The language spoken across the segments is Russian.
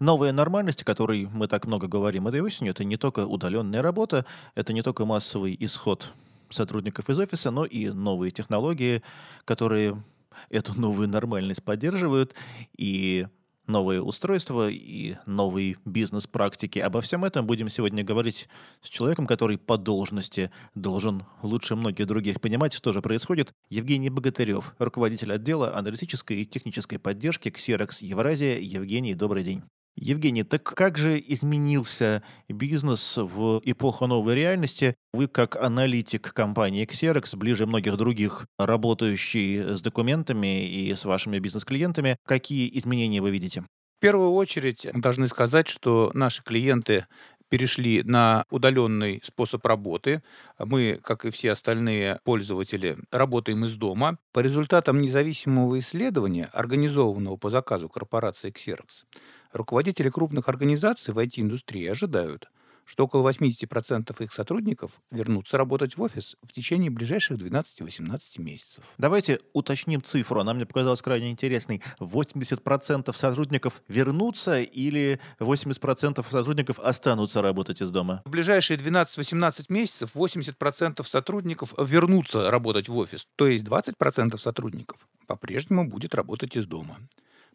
Новая нормальность, о которой мы так много говорим этой осенью, это не только удаленная работа, это не только массовый исход сотрудников из офиса, но и новые технологии, которые эту новую нормальность поддерживают, и новые устройства и новые бизнес-практики. Обо всем этом будем сегодня говорить с человеком, который по должности должен лучше многих других понимать, что же происходит. Евгений Богатырев, руководитель отдела аналитической и технической поддержки Xerox Евразия. Евгений, добрый день. Евгений, так как же изменился бизнес в эпоху новой реальности? Вы как аналитик компании Xerox, ближе многих других, работающий с документами и с вашими бизнес-клиентами, какие изменения вы видите? В первую очередь должны сказать, что наши клиенты перешли на удаленный способ работы. Мы, как и все остальные пользователи, работаем из дома. По результатам независимого исследования, организованного по заказу корпорации Xerox, руководители крупных организаций в IT-индустрии ожидают – что около 80% их сотрудников вернутся работать в офис в течение ближайших 12-18 месяцев. Давайте уточним цифру. Она мне показалась крайне интересной. 80% сотрудников вернутся или 80% сотрудников останутся работать из дома? В ближайшие 12-18 месяцев 80% сотрудников вернутся работать в офис. То есть 20% сотрудников по-прежнему будет работать из дома.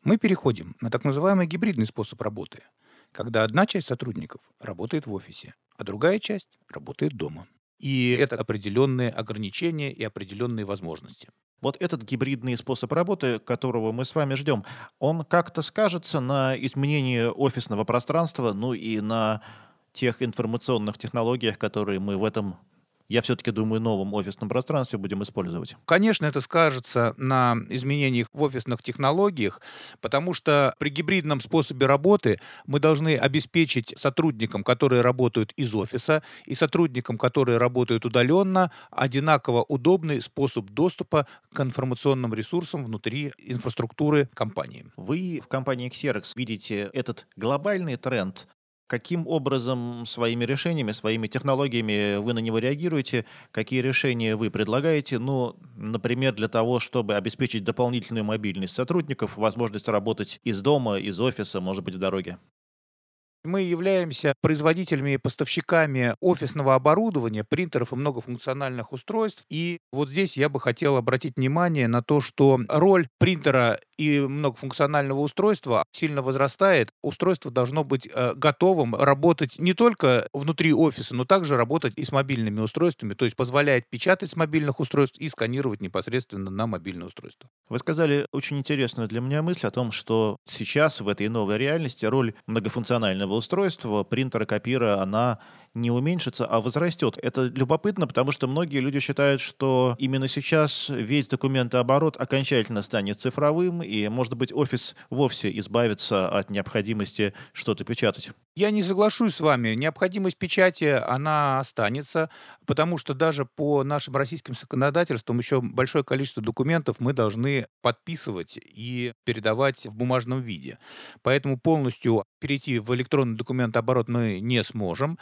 Мы переходим на так называемый гибридный способ работы – когда одна часть сотрудников работает в офисе, а другая часть работает дома. И это определенные ограничения и определенные возможности. Вот этот гибридный способ работы, которого мы с вами ждем, он как-то скажется на изменении офисного пространства, ну и на тех информационных технологиях, которые мы в этом я все-таки думаю, новом офисном пространстве будем использовать. Конечно, это скажется на изменениях в офисных технологиях, потому что при гибридном способе работы мы должны обеспечить сотрудникам, которые работают из офиса, и сотрудникам, которые работают удаленно, одинаково удобный способ доступа к информационным ресурсам внутри инфраструктуры компании. Вы в компании Xerox видите этот глобальный тренд Каким образом своими решениями, своими технологиями вы на него реагируете? Какие решения вы предлагаете? Ну, например, для того, чтобы обеспечить дополнительную мобильность сотрудников, возможность работать из дома, из офиса, может быть, в дороге. Мы являемся производителями и поставщиками офисного оборудования, принтеров и многофункциональных устройств. И вот здесь я бы хотел обратить внимание на то, что роль принтера и многофункционального устройства сильно возрастает. Устройство должно быть э, готовым работать не только внутри офиса, но также работать и с мобильными устройствами, то есть позволяет печатать с мобильных устройств и сканировать непосредственно на мобильное устройство. Вы сказали очень интересную для меня мысль о том, что сейчас в этой новой реальности роль многофункционального устройства, принтера, копира, она не уменьшится, а возрастет. Это любопытно, потому что многие люди считают, что именно сейчас весь документооборот окончательно станет цифровым, и, может быть, офис вовсе избавится от необходимости что-то печатать. Я не соглашусь с вами. Необходимость печати, она останется, потому что даже по нашим российским законодательствам еще большое количество документов мы должны подписывать и передавать в бумажном виде. Поэтому полностью перейти в электронный документооборот мы не сможем.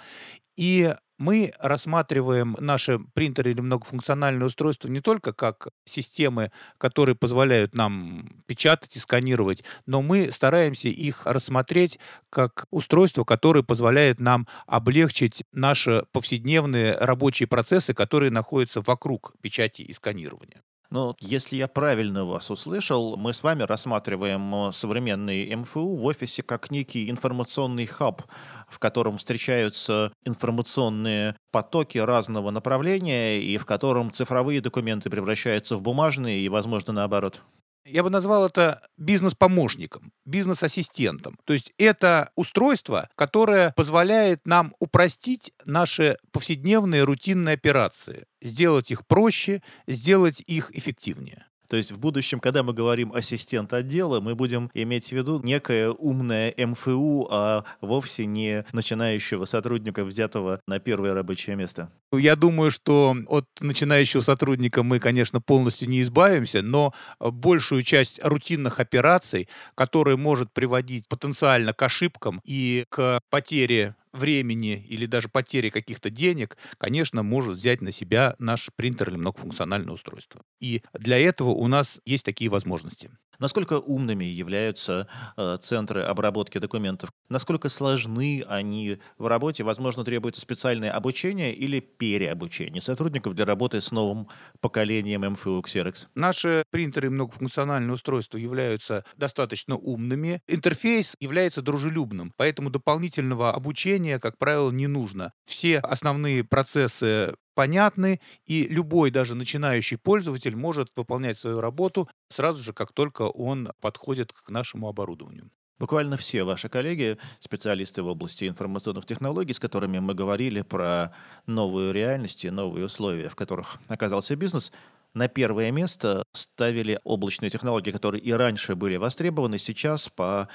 И мы рассматриваем наши принтеры или многофункциональные устройства не только как системы, которые позволяют нам печатать и сканировать, но мы стараемся их рассмотреть как устройства, которые позволяют нам облегчить наши повседневные рабочие процессы, которые находятся вокруг печати и сканирования. Ну, если я правильно вас услышал, мы с вами рассматриваем э, современный МФУ в офисе как некий информационный хаб, в котором встречаются информационные потоки разного направления и в котором цифровые документы превращаются в бумажные и, возможно, наоборот. Я бы назвал это бизнес-помощником, бизнес-ассистентом. То есть это устройство, которое позволяет нам упростить наши повседневные рутинные операции, сделать их проще, сделать их эффективнее. То есть в будущем, когда мы говорим ассистент отдела, мы будем иметь в виду некое умное МФУ, а вовсе не начинающего сотрудника, взятого на первое рабочее место. Я думаю, что от начинающего сотрудника мы, конечно, полностью не избавимся, но большую часть рутинных операций, которые может приводить потенциально к ошибкам и к потере времени или даже потери каких-то денег, конечно, может взять на себя наш принтер или многофункциональное устройство. И для этого у нас есть такие возможности. Насколько умными являются э, центры обработки документов? Насколько сложны они в работе? Возможно, требуется специальное обучение или переобучение сотрудников для работы с новым поколением МФУ Xerox? Наши принтеры и многофункциональные устройства являются достаточно умными. Интерфейс является дружелюбным, поэтому дополнительного обучения, как правило, не нужно. Все основные процессы понятны, и любой, даже начинающий пользователь может выполнять свою работу сразу же, как только он подходит к нашему оборудованию. Буквально все ваши коллеги, специалисты в области информационных технологий, с которыми мы говорили про новую реальность и новые условия, в которых оказался бизнес, на первое место ставили облачные технологии, которые и раньше были востребованы, сейчас, по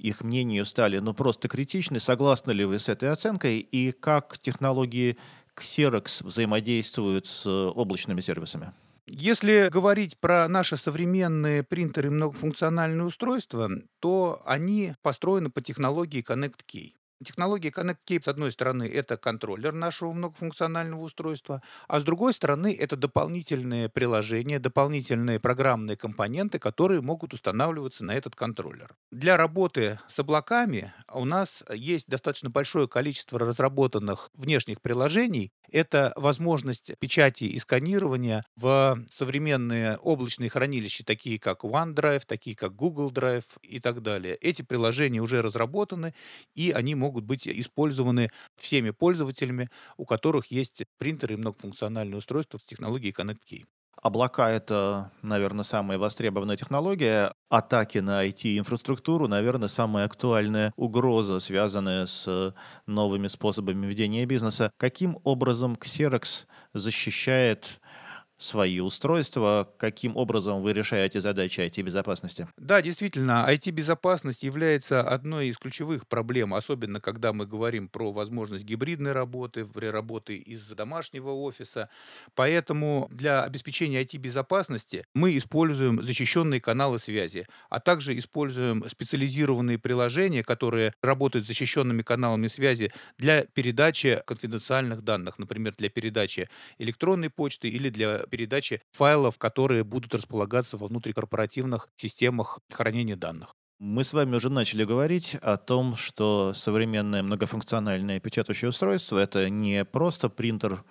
их мнению, стали ну, просто критичны. Согласны ли вы с этой оценкой? И как технологии Xerox взаимодействуют с облачными сервисами? Если говорить про наши современные принтеры и многофункциональные устройства, то они построены по технологии Connect Key. Технология Connect Key, с одной стороны, это контроллер нашего многофункционального устройства, а с другой стороны, это дополнительные приложения, дополнительные программные компоненты, которые могут устанавливаться на этот контроллер. Для работы с облаками у нас есть достаточно большое количество разработанных внешних приложений. Это возможность печати и сканирования в современные облачные хранилища, такие как OneDrive, такие как Google Drive и так далее. Эти приложения уже разработаны, и они могут могут быть использованы всеми пользователями, у которых есть принтеры и многофункциональные устройства с технологией Connect Key. Облака — это, наверное, самая востребованная технология. Атаки на IT-инфраструктуру, наверное, самая актуальная угроза, связанная с новыми способами ведения бизнеса. Каким образом Xerox защищает свои устройства. Каким образом вы решаете задачи IT-безопасности? Да, действительно, IT-безопасность является одной из ключевых проблем, особенно когда мы говорим про возможность гибридной работы, при работе из домашнего офиса. Поэтому для обеспечения IT-безопасности мы используем защищенные каналы связи, а также используем специализированные приложения, которые работают с защищенными каналами связи для передачи конфиденциальных данных, например, для передачи электронной почты или для передачи файлов, которые будут располагаться во внутрикорпоративных системах хранения данных. Мы с вами уже начали говорить о том, что современное многофункциональное печатающее устройство — это не просто принтер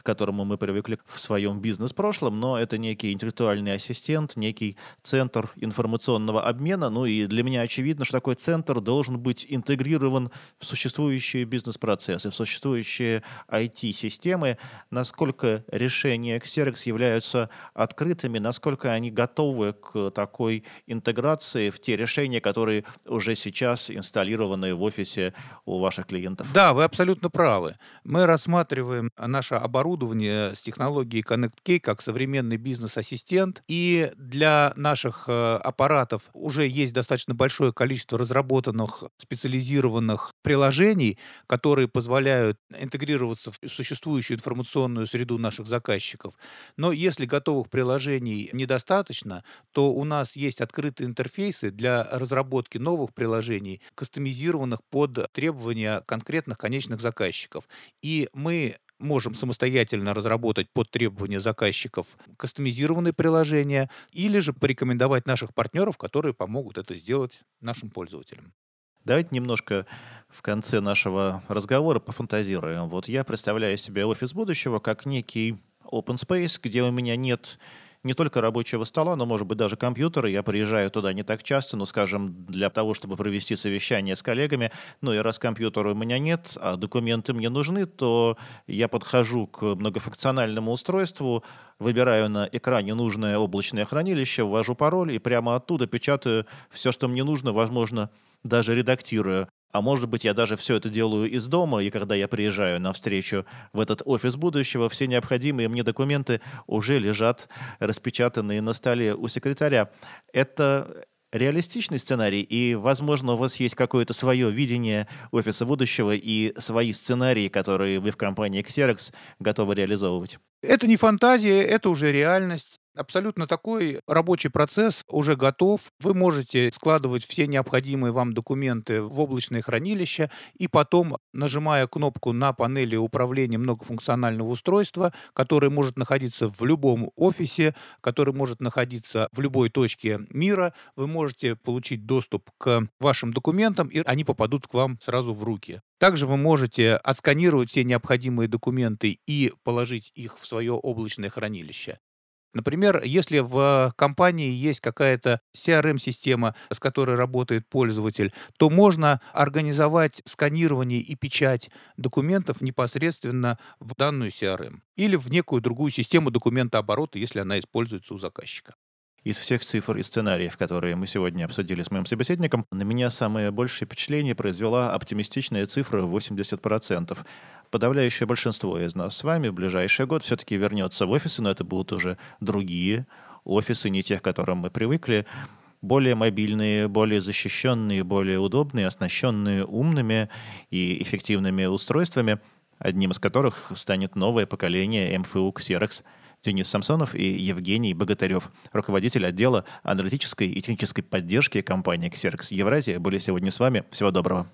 к которому мы привыкли в своем бизнес-прошлом, но это некий интеллектуальный ассистент, некий центр информационного обмена. Ну и для меня очевидно, что такой центр должен быть интегрирован в существующие бизнес-процессы, в существующие IT-системы. Насколько решения Xerox являются открытыми, насколько они готовы к такой интеграции в те решения, которые уже сейчас инсталлированы в офисе у ваших клиентов. Да, вы абсолютно правы. Мы рассматриваем наше оборудование оборудование с технологией ConnectKey как современный бизнес-ассистент. И для наших э, аппаратов уже есть достаточно большое количество разработанных специализированных приложений, которые позволяют интегрироваться в существующую информационную среду наших заказчиков. Но если готовых приложений недостаточно, то у нас есть открытые интерфейсы для разработки новых приложений, кастомизированных под требования конкретных конечных заказчиков. И мы можем самостоятельно разработать под требования заказчиков кастомизированные приложения или же порекомендовать наших партнеров, которые помогут это сделать нашим пользователям. Давайте немножко в конце нашего разговора пофантазируем. Вот я представляю себе офис будущего как некий open space, где у меня нет не только рабочего стола, но, может быть, даже компьютера. Я приезжаю туда не так часто, но, скажем, для того, чтобы провести совещание с коллегами. Ну и раз компьютера у меня нет, а документы мне нужны, то я подхожу к многофункциональному устройству, выбираю на экране нужное облачное хранилище, ввожу пароль и прямо оттуда печатаю все, что мне нужно, возможно, даже редактирую а может быть, я даже все это делаю из дома, и когда я приезжаю на встречу в этот офис будущего, все необходимые мне документы уже лежат распечатанные на столе у секретаря. Это реалистичный сценарий, и, возможно, у вас есть какое-то свое видение офиса будущего и свои сценарии, которые вы в компании Xerox готовы реализовывать. Это не фантазия, это уже реальность. Абсолютно такой рабочий процесс уже готов. Вы можете складывать все необходимые вам документы в облачное хранилище и потом, нажимая кнопку на панели управления многофункционального устройства, которое может находиться в любом офисе, который может находиться в любой точке мира, вы можете получить доступ к вашим документам, и они попадут к вам сразу в руки. Также вы можете отсканировать все необходимые документы и положить их в свое облачное хранилище. Например, если в компании есть какая-то CRM-система, с которой работает пользователь, то можно организовать сканирование и печать документов непосредственно в данную CRM или в некую другую систему документооборота, если она используется у заказчика. Из всех цифр и сценариев, которые мы сегодня обсудили с моим собеседником, на меня самое большее впечатление произвела оптимистичная цифра 80%. Подавляющее большинство из нас с вами в ближайший год все-таки вернется в офисы, но это будут уже другие офисы, не тех, к которым мы привыкли, более мобильные, более защищенные, более удобные, оснащенные умными и эффективными устройствами, одним из которых станет новое поколение MFU Xerox – Денис Самсонов и Евгений Богатырев, руководитель отдела аналитической и технической поддержки компании Xerox Евразия, были сегодня с вами. Всего доброго.